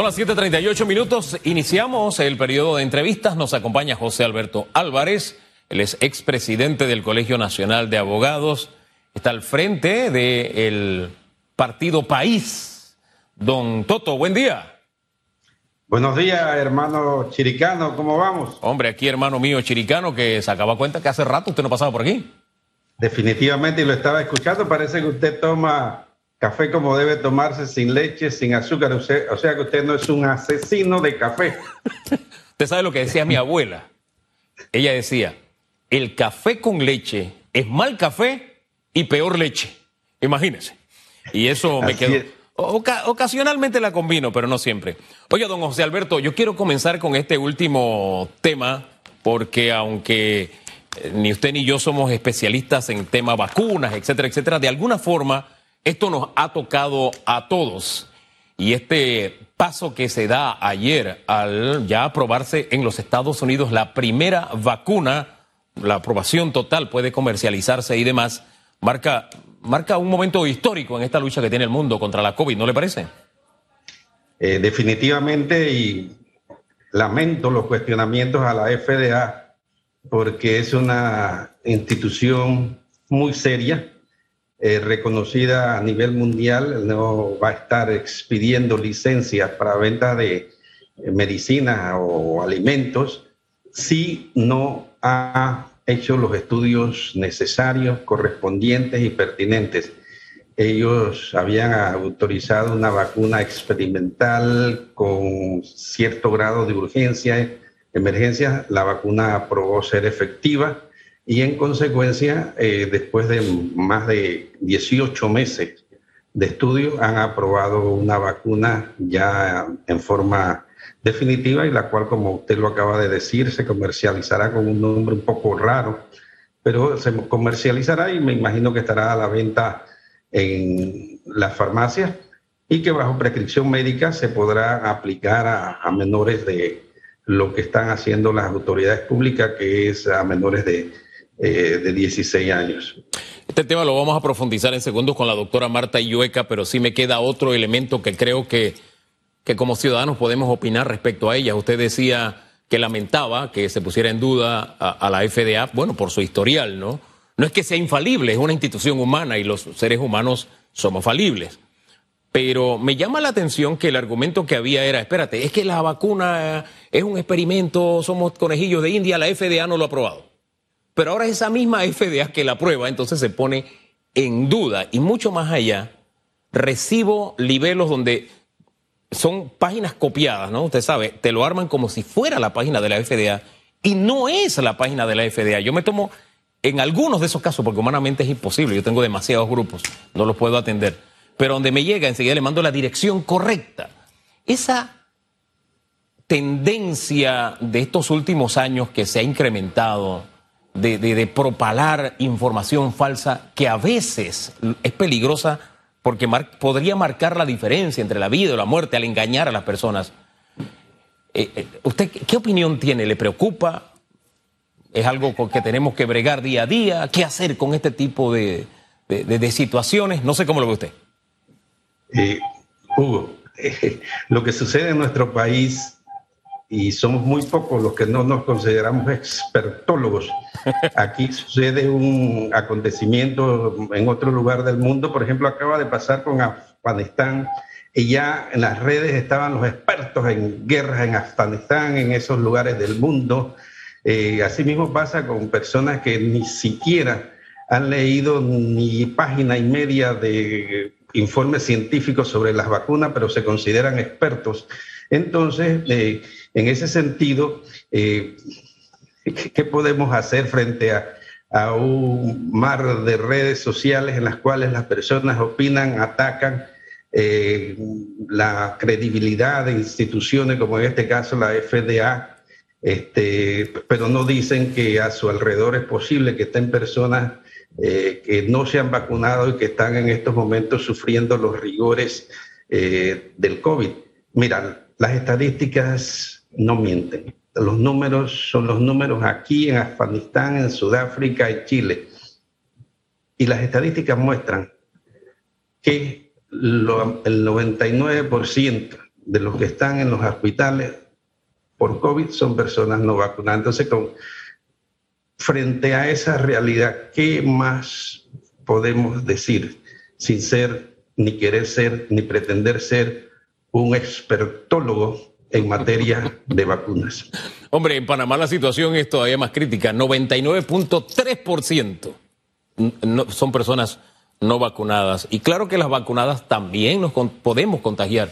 Son las 7:38 minutos. Iniciamos el periodo de entrevistas. Nos acompaña José Alberto Álvarez. Él es expresidente del Colegio Nacional de Abogados. Está al frente del partido País. Don Toto, buen día. Buenos días, hermano Chiricano. ¿Cómo vamos? Hombre, aquí hermano mío Chiricano que se acaba cuenta que hace rato usted no pasaba por aquí. Definitivamente, y lo estaba escuchando. Parece que usted toma Café como debe tomarse sin leche, sin azúcar. o sea que usted no es un asesino de café. usted sabe lo que decía mi abuela. Ella decía, el café con leche es mal café y peor leche. Imagínese. Y eso me quedó... ocasionalmente la combino, pero no siempre. Oye, don José Alberto, yo quiero comenzar con este último tema, porque aunque eh, ni usted ni yo somos especialistas en tema vacunas, etcétera, etcétera, de alguna forma esto nos ha tocado a todos. Y este paso que se da ayer al ya aprobarse en los Estados Unidos la primera vacuna, la aprobación total puede comercializarse y demás, marca, marca un momento histórico en esta lucha que tiene el mundo contra la COVID, ¿no le parece? Eh, definitivamente y lamento los cuestionamientos a la FDA porque es una institución muy seria eh, reconocida a nivel mundial, no va a estar expidiendo licencias para venta de eh, medicinas o alimentos si no ha hecho los estudios necesarios, correspondientes y pertinentes. Ellos habían autorizado una vacuna experimental con cierto grado de urgencia, emergencia. La vacuna probó ser efectiva y en consecuencia, eh, después de más de 18 meses de estudio, han aprobado una vacuna ya en forma definitiva y la cual, como usted lo acaba de decir, se comercializará con un nombre un poco raro, pero se comercializará y me imagino que estará a la venta en las farmacias y que bajo prescripción médica se podrá aplicar a, a menores de lo que están haciendo las autoridades públicas, que es a menores de eh, de 16 años. Este tema lo vamos a profundizar en segundos con la doctora Marta Illueca, pero sí me queda otro elemento que creo que, que como ciudadanos podemos opinar respecto a ella. Usted decía que lamentaba que se pusiera en duda a, la FDA, bueno, por su historial, ¿no? No es que sea infalible, es una institución humana y los seres humanos somos falibles. Pero me llama la atención que el argumento que había era, espérate, es que la vacuna es un experimento, somos conejillos de India, la FDA no lo ha aprobado. Pero ahora esa misma FDA que la prueba, entonces se pone en duda. Y mucho más allá, recibo libelos donde son páginas copiadas, ¿no? Usted sabe, te lo arman como si fuera la página de la FDA y no es la página de la FDA. Yo me tomo en algunos de esos casos, porque humanamente es imposible, yo tengo demasiados grupos, no los puedo atender, pero donde me llega enseguida le mando la dirección correcta. Esa tendencia de estos últimos años que se ha incrementado de, propalar información falsa que a veces es peligrosa porque podría marcar la diferencia entre la vida y la muerte al engañar a las personas. Eh, eh, ¿Usted qué opinión tiene? ¿Le preocupa? ¿Es algo con que tenemos que bregar día a día? ¿Qué hacer con este tipo de, situaciones? No sé cómo lo ve usted. Eh, Hugo, lo que sucede en nuestro país y somos muy pocos los que no nos consideramos expertólogos. Aquí sucede un acontecimiento en otro lugar del mundo, por ejemplo, acaba de pasar con Afganistán y ya en las redes estaban los expertos en guerras en Afganistán, en esos lugares del mundo. Eh, asimismo pasa con personas que ni siquiera han leído ni página y media de informes científicos sobre las vacunas, pero se consideran expertos. Entonces, eh, en ese sentido, eh, ¿qué podemos hacer frente a, un mar de redes sociales en las cuales las personas opinan, atacan eh, la credibilidad de instituciones como en este caso la FDA, este, pero no dicen que a su alrededor es posible que estén personas eh, que no se han vacunado y que están en estos momentos sufriendo los rigores del COVID. Mira, las estadísticas no mienten. Los números son los números aquí en Afganistán, en Sudáfrica y Chile. Y las estadísticas muestran que el 99% de los que están en los hospitales por COVID son personas no vacunadas. Entonces, frente a esa realidad, ¿qué más podemos decir sin ser, ni querer ser, ni pretender ser un expertólogo en materia de vacunas? Hombre, en Panamá la situación es todavía más crítica. 99.3% son personas no vacunadas. Y claro que las vacunadas también nos podemos contagiar,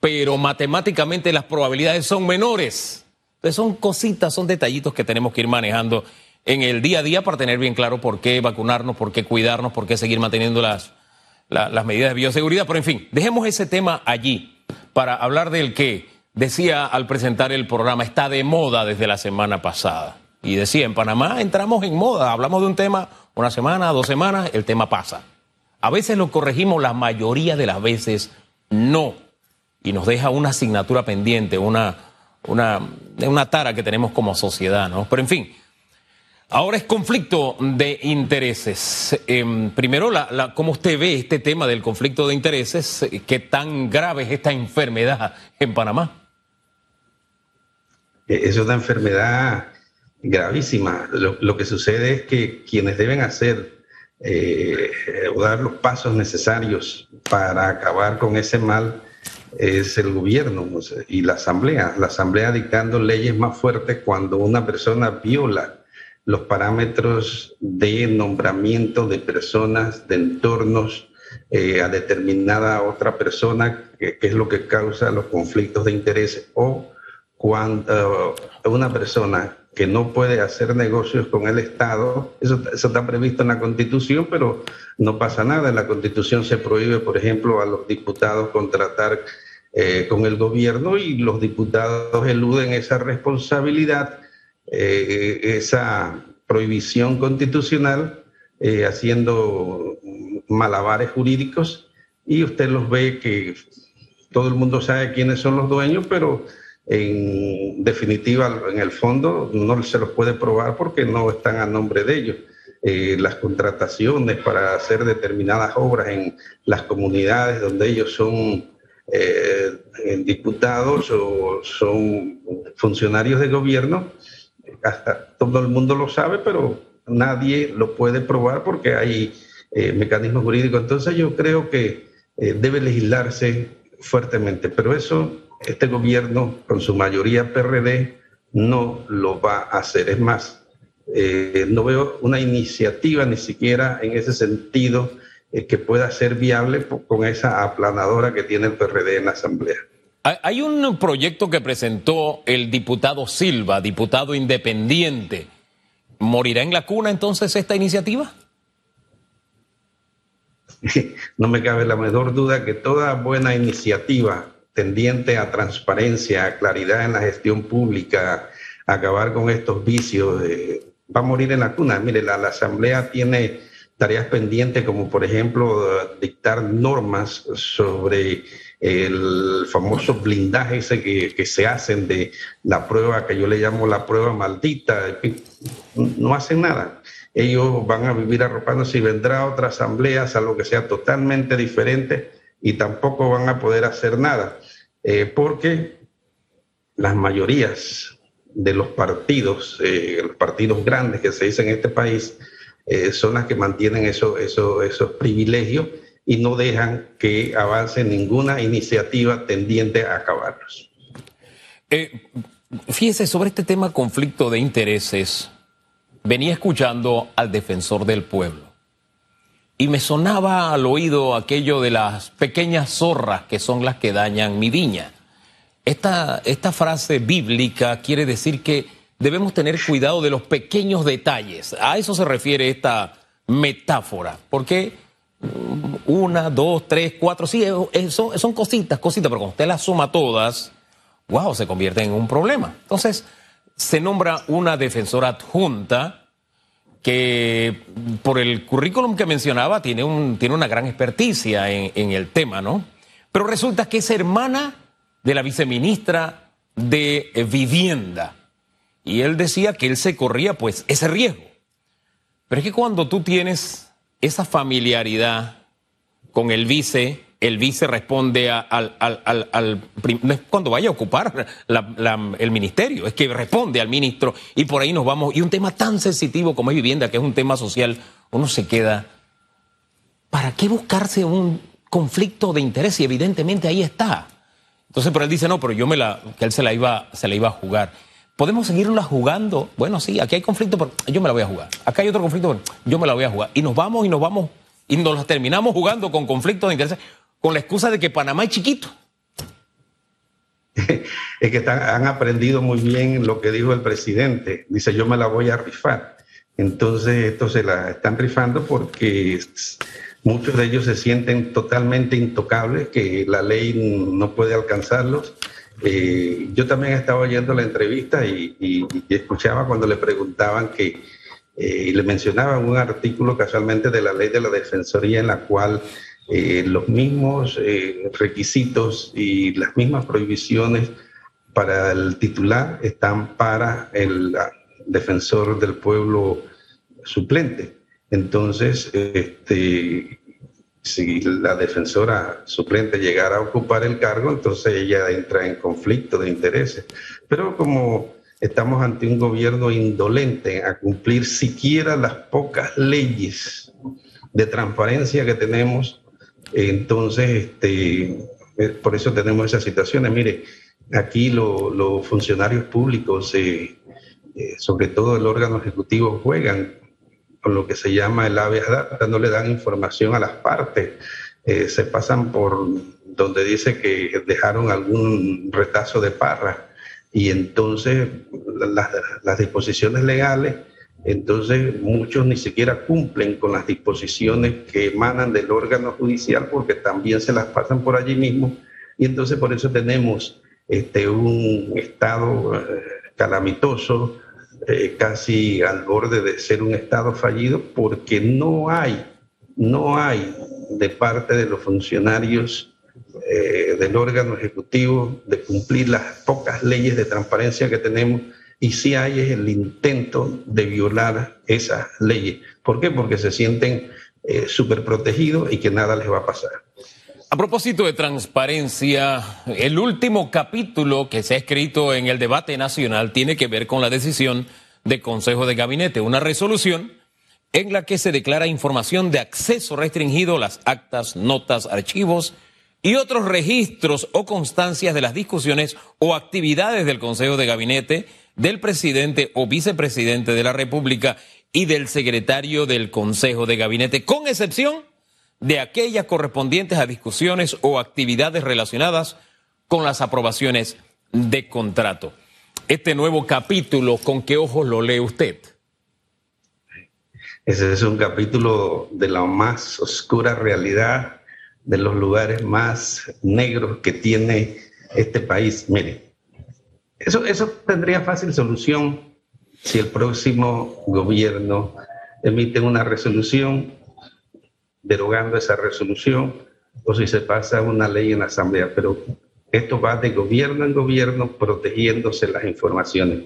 pero matemáticamente las probabilidades son menores. Entonces son cositas, son detallitos que tenemos que ir manejando en el día a día para tener bien claro por qué vacunarnos, por qué cuidarnos, por qué seguir manteniendo las, las medidas de bioseguridad. Pero en fin, dejemos ese tema allí para hablar del que decía al presentar el programa, está de moda desde la semana pasada. Y decía, en Panamá entramos en moda, hablamos de un tema una semana, dos semanas, el tema pasa. A veces lo corregimos, la mayoría de las veces no. Y nos deja una asignatura pendiente, una, una, una tara que tenemos como sociedad, ¿no? Pero en fin, ahora es conflicto de intereses. Em, primero, la, ¿cómo usted ve este tema del conflicto de intereses? ¿Qué tan grave es esta enfermedad en Panamá? Es una enfermedad gravísima. Lo, que sucede es que quienes deben hacer eh, o dar los pasos necesarios para acabar con ese mal es el gobierno y la asamblea. La asamblea dictando leyes más fuertes cuando una persona viola los parámetros de nombramiento de personas, de entornos eh, a determinada otra persona, que, que, es lo que causa los conflictos de interés, o cuando una persona que no puede hacer negocios con el Estado. Eso, está previsto en la Constitución, pero no pasa nada. En la Constitución se prohíbe, por ejemplo, a los diputados contratar eh, con el gobierno y los diputados eluden esa responsabilidad, eh, esa prohibición constitucional, eh, haciendo malabares jurídicos y usted los ve que todo el mundo sabe quiénes son los dueños, pero en definitiva, en el fondo, no se los puede probar porque no están a nombre de ellos. Eh, las contrataciones para hacer determinadas obras en las comunidades donde ellos son eh, diputados o son funcionarios de gobierno, hasta todo el mundo lo sabe, pero nadie lo puede probar porque hay eh, mecanismos jurídicos. Entonces yo creo que debe legislarse fuertemente, pero eso este gobierno, con su mayoría PRD, no lo va a hacer. Es más, eh, no veo una iniciativa ni siquiera en ese sentido eh, que pueda ser viable con esa aplanadora que tiene el PRD en la Asamblea. Hay un proyecto que presentó el diputado Silva, diputado independiente. ¿Morirá en la cuna entonces esta iniciativa? No me cabe la menor duda que toda buena iniciativa tendiente a transparencia, a claridad en la gestión pública, acabar con estos vicios, eh, va a morir en la cuna. Mire, la, Asamblea tiene tareas pendientes como por ejemplo dictar normas sobre el famoso blindaje ese que, se hacen de la prueba que yo le llamo la prueba maldita, no hacen nada. Ellos van a vivir arropándose y vendrá otra asamblea, algo que sea totalmente diferente y tampoco van a poder hacer nada, eh, porque las mayorías de los partidos, eh, los partidos grandes que se dicen en este país, eh, son las que mantienen eso, esos privilegios y no dejan que avance ninguna iniciativa tendiente a acabarlos. fíjese, sobre este tema conflicto de intereses, venía escuchando al defensor del pueblo y me sonaba al oído aquello de las pequeñas zorras que son las que dañan mi viña. Esta, esta frase bíblica quiere decir que debemos tener cuidado de los pequeños detalles. A eso se refiere esta metáfora. Porque una, dos, tres, cuatro, sí, son, son cositas, cositas, pero cuando usted las suma todas, wow, se convierte en un problema. Entonces, se nombra una defensora adjunta que por el currículum que mencionaba tiene, un, tiene una gran experticia en, el tema, ¿no? Pero resulta que es hermana de la viceministra de Vivienda. Y él decía que él se corría pues ese riesgo. Pero es que cuando tú tienes esa familiaridad con el vice, el vice responde al, no es cuando vaya a ocupar el ministerio, es que responde al ministro y por ahí nos vamos. Y un tema tan sensitivo como es vivienda, que es un tema social, uno se queda. ¿Para qué buscarse un conflicto de interés? Y evidentemente ahí está. Entonces, pero él dice, no, pero yo me la, que él se la iba, se la iba a jugar. ¿Podemos seguirla jugando? Bueno, sí, aquí hay conflicto, pero yo me la voy a jugar. Acá hay otro conflicto, pero yo me la voy a jugar. Y nos vamos y nos vamos y nos las terminamos jugando con conflictos de intereses con la excusa de que Panamá es chiquito. es que han aprendido muy bien lo que dijo el presidente. Dice, yo me la voy a rifar. Entonces, esto se la están rifando porque muchos de ellos se sienten totalmente intocables, que la ley no puede alcanzarlos. Eh, yo también estaba oyendo la entrevista y, escuchaba cuando le preguntaban que, eh, y le mencionaban un artículo casualmente de la ley de la Defensoría en la cual eh, los mismos eh, requisitos y las mismas prohibiciones para el titular están para el defensor del pueblo suplente. Entonces, este, si la defensora suplente llegara a ocupar el cargo, entonces ella entra en conflicto de intereses. Pero como estamos ante un gobierno indolente a cumplir siquiera las pocas leyes de transparencia que tenemos, entonces, este, eh, por eso tenemos esas situaciones. Mire, aquí los funcionarios públicos, eh, eh, sobre todo el órgano ejecutivo, juegan con lo que se llama el habeas data, no le dan información a las partes, se pasan por donde dice que dejaron algún retazo de parra y entonces las disposiciones legales entonces, muchos ni siquiera cumplen con las disposiciones que emanan del órgano judicial porque también se las pasan por allí mismo. Y entonces por eso tenemos este, un estado eh, calamitoso, eh, casi al borde de ser un estado fallido, porque no hay, no hay de parte de los funcionarios eh, del órgano ejecutivo de cumplir las pocas leyes de transparencia que tenemos y si hay el intento de violar esas leyes. ¿Por qué? Porque se sienten eh, súper protegidos y que nada les va a pasar. A propósito de transparencia, el último capítulo que se ha escrito en el debate nacional tiene que ver con la decisión de Consejo de Gabinete, una resolución en la que se declara información de acceso restringido las actas, notas, archivos y otros registros o constancias de las discusiones o actividades del Consejo de Gabinete del presidente o vicepresidente de la República y del secretario del Consejo de Gabinete, con excepción de aquellas correspondientes a discusiones o actividades relacionadas con las aprobaciones de contrato. Este nuevo capítulo, ¿con qué ojos lo lee usted? Ese es un capítulo de la más oscura realidad, de los lugares más negros que tiene este país. Mire, eso, eso tendría fácil solución si el próximo gobierno emite una resolución derogando esa resolución o si se pasa una ley en la Asamblea, pero esto va de gobierno en gobierno protegiéndose las informaciones.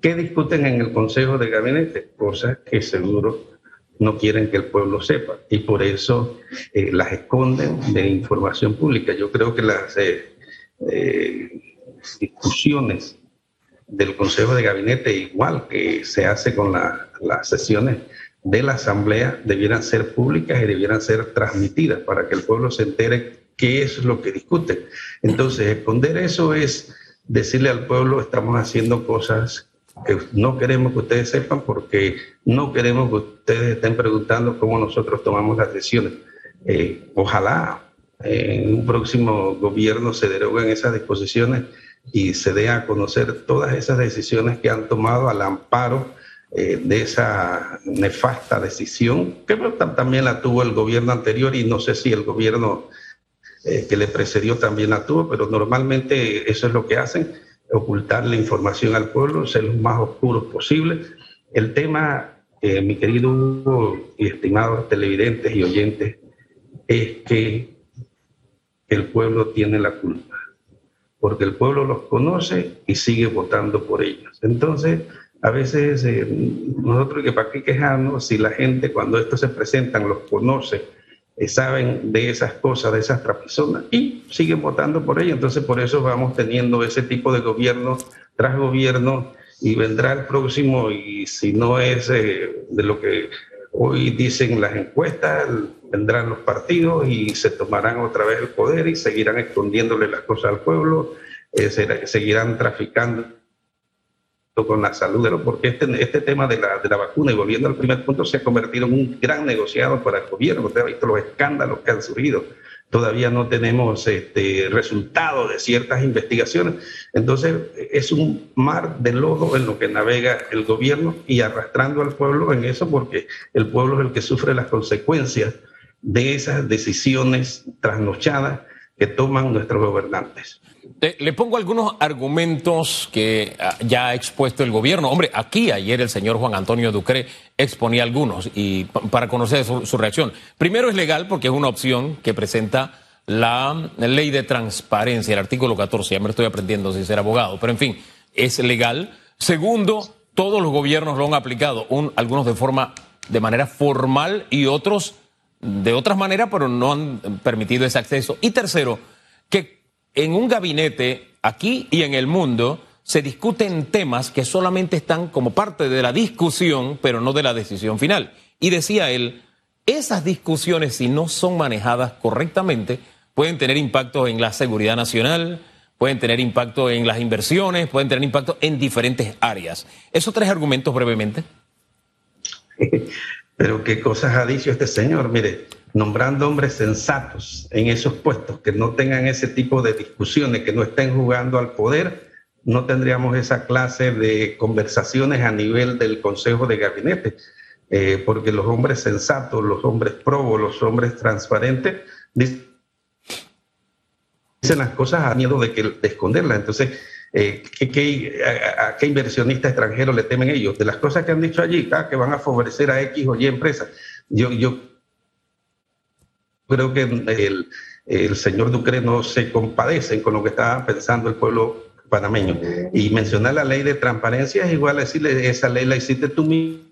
¿Qué discuten en el Consejo de Gabinete? Cosas que seguro no quieren que el pueblo sepa y por eso eh, las esconden de información pública. Yo creo que las eh, eh, discusiones del Consejo de Gabinete, igual que se hace con las sesiones de la Asamblea, debieran ser públicas y debieran ser transmitidas para que el pueblo se entere qué es lo que discuten. Entonces, esconder eso es decirle al pueblo, estamos haciendo cosas que no queremos que ustedes sepan porque no queremos que ustedes estén preguntando cómo nosotros tomamos las decisiones. Eh, ojalá en un próximo gobierno se deroguen esas disposiciones y se dé a conocer todas esas decisiones que han tomado al amparo eh, de esa nefasta decisión, que también la tuvo el gobierno anterior y no sé si el gobierno eh, que le precedió también la tuvo, pero normalmente eso es lo que hacen, ocultar la información al pueblo, ser los más oscuros posible. El tema, mi querido Hugo y estimados televidentes y oyentes, es que el pueblo tiene la culpa porque el pueblo los conoce y sigue votando por ellos. Entonces, a veces eh, nosotros que para qué quejarnos si la gente cuando estos se presentan los conoce eh, saben de esas cosas, de esas personas y siguen votando por ella. Entonces por eso vamos teniendo ese tipo de gobierno tras gobierno y vendrá el próximo y si no es eh, de lo que hoy dicen las encuestas, vendrán los partidos y se tomarán otra vez el poder y seguirán escondiéndole las cosas al pueblo, eh, seguirán traficando con la salud de los, porque este, este tema de la, de la vacuna, y volviendo al primer punto, se ha convertido en un gran negociado para el gobierno. Usted ha visto los escándalos que han surgido todavía no tenemos este, resultados de ciertas investigaciones. Entonces, es un mar de lodo en lo que navega el gobierno y arrastrando al pueblo en eso, porque el pueblo es el que sufre las consecuencias de esas decisiones trasnochadas que toman nuestros gobernantes. Le pongo algunos argumentos que ah, ya ha expuesto el gobierno. Hombre, aquí ayer el señor Juan Antonio Ducre exponía algunos y para conocer su, reacción. Primero es legal porque es una opción que presenta la ley de transparencia, el artículo 14. Ya me estoy aprendiendo sin ser abogado, pero en fin, es legal. Segundo, todos los gobiernos lo han aplicado, algunos de forma de manera formal y otros de otras maneras, pero no han permitido ese acceso. Y tercero, que en un gabinete, aquí y en el mundo, se discuten temas que solamente están como parte de la discusión, pero no de la decisión final. Y decía él, esas discusiones, si no son manejadas correctamente, pueden tener impacto en la seguridad nacional, pueden tener impacto en las inversiones, pueden tener impacto en diferentes áreas. ¿Esos tres argumentos brevemente? Pero qué cosas ha dicho este señor, mire, nombrando hombres sensatos en esos puestos, que no tengan ese tipo de discusiones, que no estén jugando al poder, no tendríamos esa clase de conversaciones a nivel del Consejo de Gabinete, eh, porque los hombres sensatos, los hombres probos, los hombres transparentes, dicen las cosas a miedo de, que, de esconderlas. Entonces, eh, ¿qué, a, qué inversionista extranjero le temen ellos? De las cosas que han dicho allí, ah, que van a favorecer a X o Y empresas. Yo, yo creo que el, el señor Ducre no se compadece con lo que está pensando el pueblo panameño. Y mencionar la ley de transparencia es igual a decirle, esa ley la hiciste tú mismo.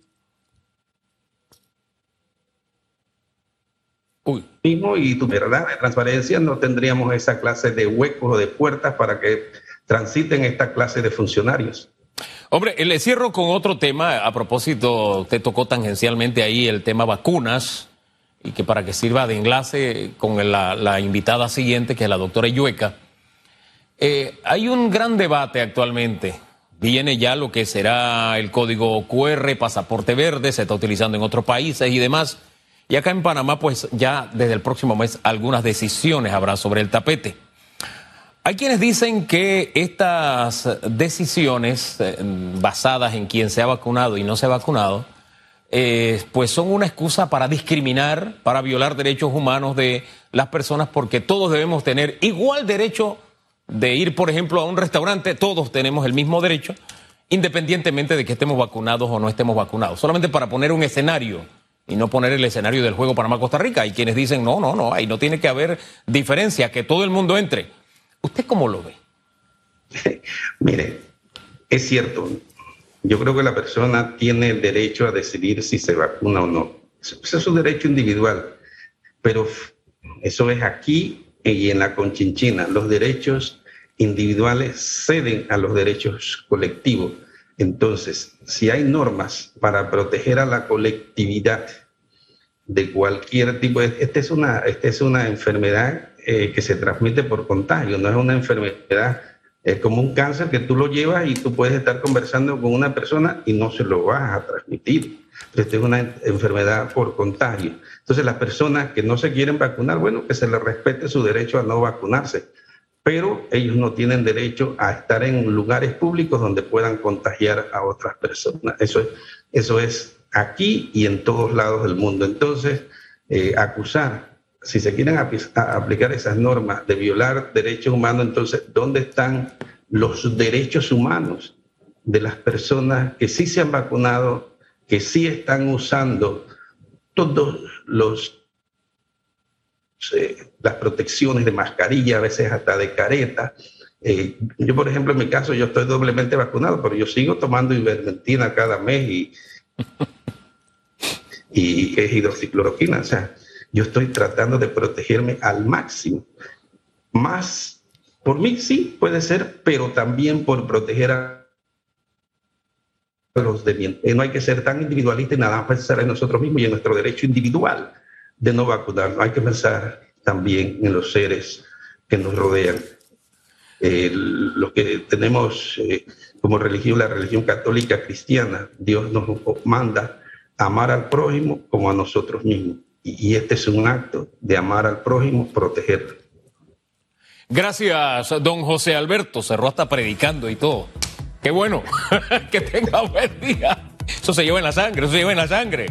mismo y tu verdad de transparencia no tendríamos esa clase de huecos o de puertas para que transiten esta clase de funcionarios. Hombre, le cierro con otro tema. A propósito, te tocó tangencialmente ahí el tema vacunas y que para que sirva de enlace con la, invitada siguiente, que es la doctora Yueca. Eh, hay un gran debate actualmente. Viene ya lo que será el código QR, pasaporte verde, se está utilizando en otros países y demás. Y acá en Panamá, pues ya desde el próximo mes algunas decisiones habrá sobre el tapete. Hay quienes dicen que estas decisiones eh, basadas en quien se ha vacunado y no se ha vacunado, eh, pues son una excusa para discriminar, para violar derechos humanos de las personas, porque todos debemos tener igual derecho de ir, por ejemplo, a un restaurante, todos tenemos el mismo derecho, independientemente de que estemos vacunados o no estemos vacunados. Solamente para poner un escenario y no poner el escenario del juego Panamá-Costa Rica. Hay quienes dicen, no, no, no, ahí no tiene que haber diferencia, que todo el mundo entre. ¿Usted cómo lo ve? Mire, es cierto. Yo creo que la persona tiene el derecho a decidir si se vacuna o no. Eso es un derecho individual. Pero eso es aquí y en la conchinchina. Los derechos individuales ceden a los derechos colectivos. Entonces, si hay normas para proteger a la colectividad de cualquier tipo, esta es una, esta es una enfermedad eh, que se transmite por contagio, no es una enfermedad, es como un cáncer que tú lo llevas y tú puedes estar conversando con una persona y no se lo vas a transmitir. Esta es una enfermedad por contagio. Entonces las personas que no se quieren vacunar, bueno, que se les respete su derecho a no vacunarse, pero ellos no tienen derecho a estar en lugares públicos donde puedan contagiar a otras personas. Eso es, eso es aquí y en todos lados del mundo. Entonces, eh, acusar si se quieren aplicar esas normas de violar derechos humanos, entonces, ¿dónde están los derechos humanos de las personas que sí se han vacunado, que sí están usando todos los eh, las protecciones de mascarilla, a veces hasta de careta? Eh, yo, por ejemplo, en mi caso, yo estoy doblemente vacunado, pero yo sigo tomando ivermectina cada mes y, y es hidroxicloroquina. O sea, yo estoy tratando de protegerme al máximo. Más por mí sí puede ser, pero también por proteger a los de bien. No hay que ser tan individualista y nada más pensar en nosotros mismos y en nuestro derecho individual de no vacunarnos. Hay que pensar también en los seres que nos rodean. Eh, los que tenemos eh, como religión, la religión católica cristiana, Dios nos manda amar al prójimo como a nosotros mismos. Y, este es un acto de amar al prójimo, protegerlo. Gracias, don José Alberto. Cerró hasta predicando y todo. Qué bueno. que tenga buen día. Eso se lleva en la sangre, eso se lleva en la sangre.